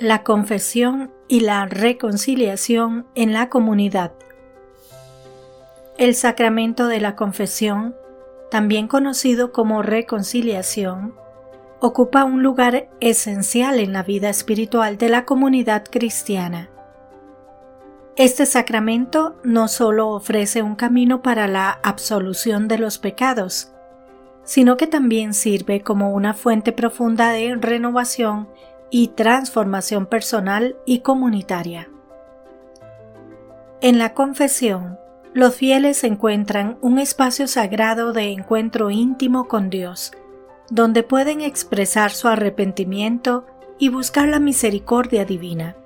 la confesión y la reconciliación en la comunidad. El sacramento de la confesión, también conocido como reconciliación, ocupa un lugar esencial en la vida espiritual de la comunidad cristiana. Este sacramento no solo ofrece un camino para la absolución de los pecados, sino que también sirve como una fuente profunda de renovación y transformación personal y comunitaria. En la confesión, los fieles encuentran un espacio sagrado de encuentro íntimo con Dios, donde pueden expresar su arrepentimiento y buscar la misericordia divina.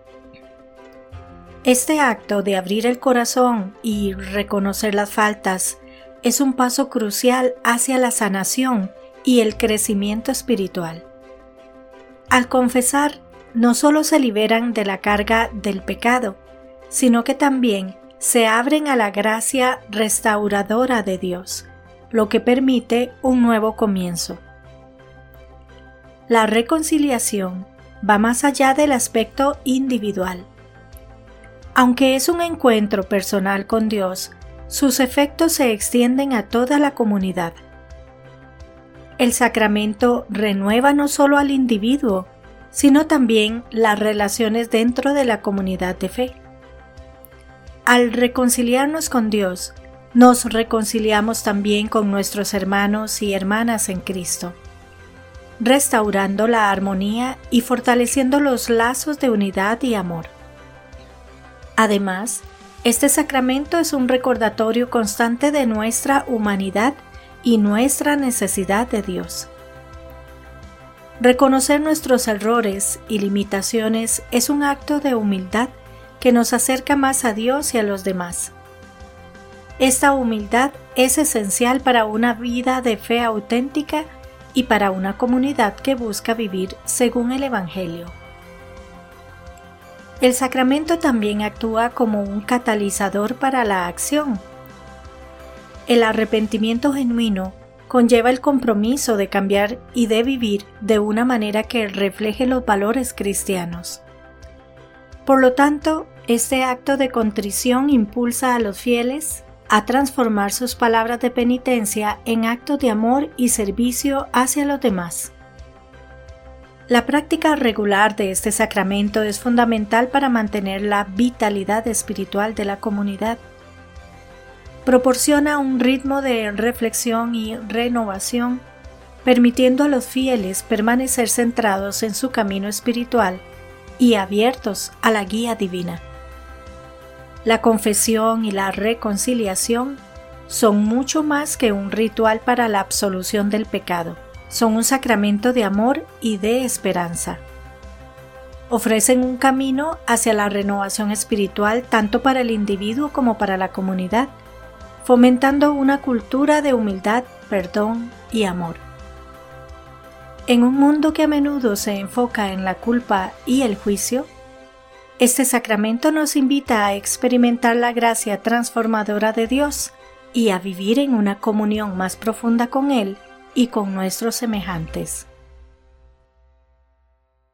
Este acto de abrir el corazón y reconocer las faltas es un paso crucial hacia la sanación y el crecimiento espiritual. Al confesar, no solo se liberan de la carga del pecado, sino que también se abren a la gracia restauradora de Dios, lo que permite un nuevo comienzo. La reconciliación va más allá del aspecto individual. Aunque es un encuentro personal con Dios, sus efectos se extienden a toda la comunidad. El sacramento renueva no solo al individuo, sino también las relaciones dentro de la comunidad de fe. Al reconciliarnos con Dios, nos reconciliamos también con nuestros hermanos y hermanas en Cristo, restaurando la armonía y fortaleciendo los lazos de unidad y amor. Además, este sacramento es un recordatorio constante de nuestra humanidad y nuestra necesidad de Dios. Reconocer nuestros errores y limitaciones es un acto de humildad que nos acerca más a Dios y a los demás. Esta humildad es esencial para una vida de fe auténtica y para una comunidad que busca vivir según el Evangelio. El sacramento también actúa como un catalizador para la acción. El arrepentimiento genuino conlleva el compromiso de cambiar y de vivir de una manera que refleje los valores cristianos. Por lo tanto, este acto de contrición impulsa a los fieles a transformar sus palabras de penitencia en actos de amor y servicio hacia los demás. La práctica regular de este sacramento es fundamental para mantener la vitalidad espiritual de la comunidad. Proporciona un ritmo de reflexión y renovación, permitiendo a los fieles permanecer centrados en su camino espiritual y abiertos a la guía divina. La confesión y la reconciliación son mucho más que un ritual para la absolución del pecado son un sacramento de amor y de esperanza. Ofrecen un camino hacia la renovación espiritual tanto para el individuo como para la comunidad, fomentando una cultura de humildad, perdón y amor. En un mundo que a menudo se enfoca en la culpa y el juicio, este sacramento nos invita a experimentar la gracia transformadora de Dios y a vivir en una comunión más profunda con Él y con nuestros semejantes.